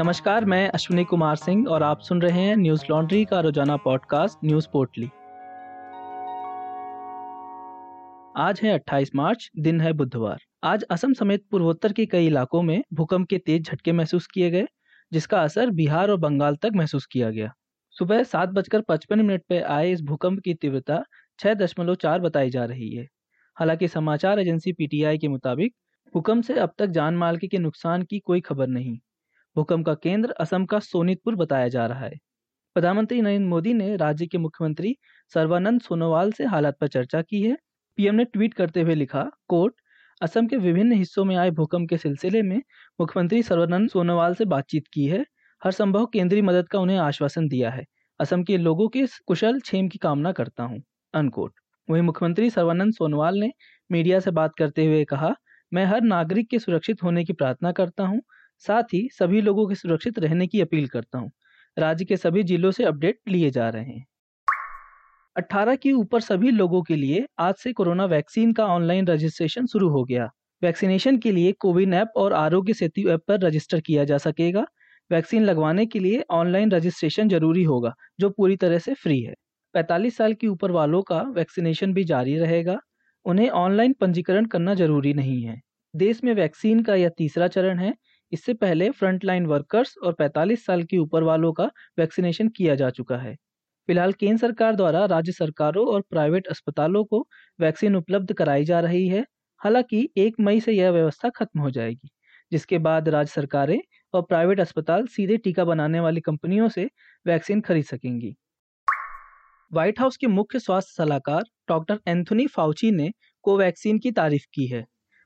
नमस्कार, मैं अश्विनी कुमार सिंह और आप सुन रहे हैं न्यूज़ लॉन्ड्री का रोज़ाना पॉडकास्ट, न्यूज़ पोर्टली। आज है 28 मार्च, दिन है बुधवार। आज असम समेत पूर्वोत्तर के कई इलाकों में भूकंप के तेज झटके महसूस किए गए, जिसका असर बिहार और बंगाल तक महसूस किया गया। सुबह सात बजकर पचपन मिनट पर आए इस भूकंप की तीव्रता छह दशमलव चार बताई जा रही है। हालाँकि समाचार एजेंसी पीटीआई के मुताबिक, भूकंप से अब तक जान माल के नुकसान की कोई खबर नहीं। भूकंप का केंद्र असम का सोनितपुर बताया जा रहा है। प्रधानमंत्री नरेंद्र मोदी ने राज्य के मुख्यमंत्री सर्वानंद सोनोवाल से हालात पर चर्चा की है। पीएम ने ट्वीट करते हुए लिखा, कोर्ट, असम के विभिन्न हिस्सों में आए भूकंप के सिलसिले में मुख्यमंत्री सर्वानंद सोनोवाल से बातचीत की है। हर संभव केंद्रीय मदद का उन्हें आश्वासन दिया है। असम के लोगों के कुशल क्षेम की कामना करता हूँ। अनकोट वहीं मुख्यमंत्री सर्वानंद सोनोवाल ने मीडिया से बात करते हुए कहा, मैं हर नागरिक के सुरक्षित होने की प्रार्थना करता हूँ। साथ ही सभी लोगों के सुरक्षित रहने की अपील करता हूँ। राज्य के सभी जिलों से अपडेट लिए जा रहे हैं। 18 के ऊपर सभी लोगों के लिए आज से कोरोना वैक्सीन का ऑनलाइन रजिस्ट्रेशन शुरू हो गया। वैक्सीनेशन के लिए कोविन ऐप और आरोग्य सेतु ऐप पर रजिस्टर किया जा सकेगा। वैक्सीन लगवाने के लिए ऑनलाइन रजिस्ट्रेशन ज़रूरी होगा, जो पूरी तरह से फ्री है। 45 साल के ऊपर वालों का वैक्सीनेशन भी जारी रहेगा। उन्हें ऑनलाइन पंजीकरण करना ज़रूरी नहीं है। देश में वैक्सीन का यह तीसरा चरण है। इससे पहले फ्रंटलाइन वर्कर्स और 45 साल के ऊपर वालों का वैक्सीनेशन किया जा चुका है। फ़िलहाल केंद्र सरकार द्वारा राज्य सरकारों और प्राइवेट अस्पतालों को वैक्सीन उपलब्ध कराई जा रही है। हालाँकि एक मई से यह व्यवस्था खत्म हो जाएगी, जिसके बाद राज्य सरकारें और प्राइवेट अस्पताल सीधे टीका बनाने वाली कंपनियों से वैक्सीन खरीद सकेंगी। व्हाइट हाउस के मुख्य स्वास्थ्य सलाहकार डॉक्टर एंथोनी फाउची ने कोवैक्सीन की तारीफ़ की है।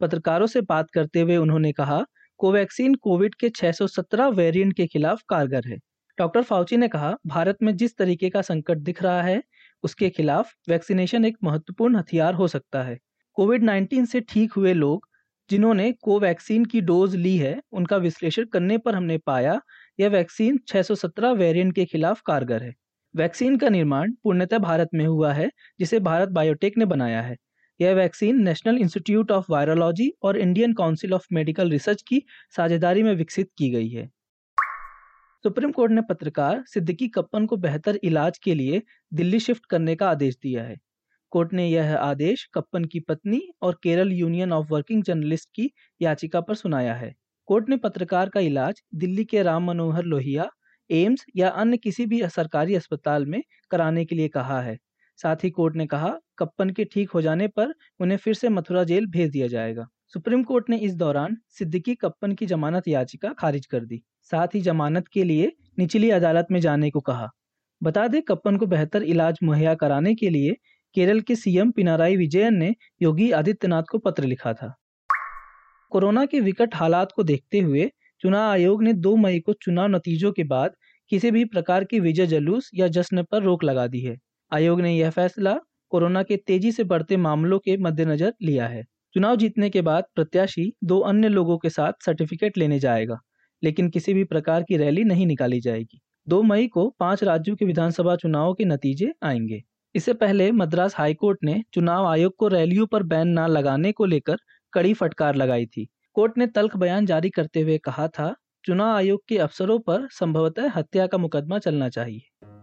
पत्रकारों से बात करते हुए उन्होंने कहा कोवैक्सीन कोविड के 617 वेरिएंट के खिलाफ कारगर है। डॉक्टर फाउची ने कहा, भारत में जिस तरीके का संकट दिख रहा है, उसके खिलाफ वैक्सीनेशन एक महत्वपूर्ण हथियार हो सकता है। कोविड 19 से ठीक हुए लोग, जिन्होंने कोवैक्सीन की डोज ली है, उनका विश्लेषण करने पर हमने पाया, यह वैक्सीन 617 वेरिएंट के खिलाफ कारगर है। वैक्सीन का निर्माण पूर्णतः भारत में हुआ है, जिसे भारत बायोटेक ने बनाया है। यह vaccine national institute of virology और Indian council of medical research की साझेदारी में विकसित की गई है। सुप्रीम कोर्ट ने पत्रकार सिद्दीकी कप्पन को बेहतर इलाज के लिए दिल्ली शिफ्ट करने का आदेश दिया है। कोर्ट ने यह आदेश कप्पन की पत्नी और Kerala union of working journalist की याचिका पर सुनाया है। कोर्ट ने पत्रकार का इलाज दिल्ली के राम मनोहर लोहिया, एम्स या अन्य किसी भी सरकारी अस्पताल में कराने के लिए कहा है। साथ ही कोर्ट ने कहा, कप्पन के ठीक हो जाने पर उन्हें फिर से मथुरा जेल भेज दिया जाएगा। सुप्रीम कोर्ट ने इस दौरान सिद्दीकी कप्पन की जमानत याचिका खारिज कर दी। साथ ही जमानत के लिए निचली अदालत में जाने को कहा। बता दें, कप्पन को बेहतर इलाज मुहैया कराने के लिए केरल के सीएम पिनाराई विजयन ने योगी आदित्यनाथ को पत्र लिखा था। कोरोना के विकट हालात को देखते हुए चुनाव आयोग ने 2 मई को चुनाव नतीजों के बाद किसी भी प्रकार के विजय जलूस या जश्न पर रोक लगा दी है। आयोग ने यह फैसला कोरोना के तेज़ी से बढ़ते मामलों के मद्देनजर लिया है। चुनाव जीतने के बाद प्रत्याशी दो अन्य लोगों के साथ सर्टिफिकेट लेने जाएगा, लेकिन किसी भी प्रकार की रैली नहीं निकाली जाएगी। दो मई को पाँच राज्यों के विधानसभा चुनावों के नतीजे आएँगे। इससे पहले मद्रास हाईकोर्ट ने चुनाव आयोग को रैलियों पर बैन न लगाने को लेकर कड़ी फटकार लगाई थी। कोर्ट ने तल्ख बयान जारी करते हुए कहा था, चुनाव आयोग के अफसरों पर संभवतः हत्या का मुकदमा चलना चाहिए।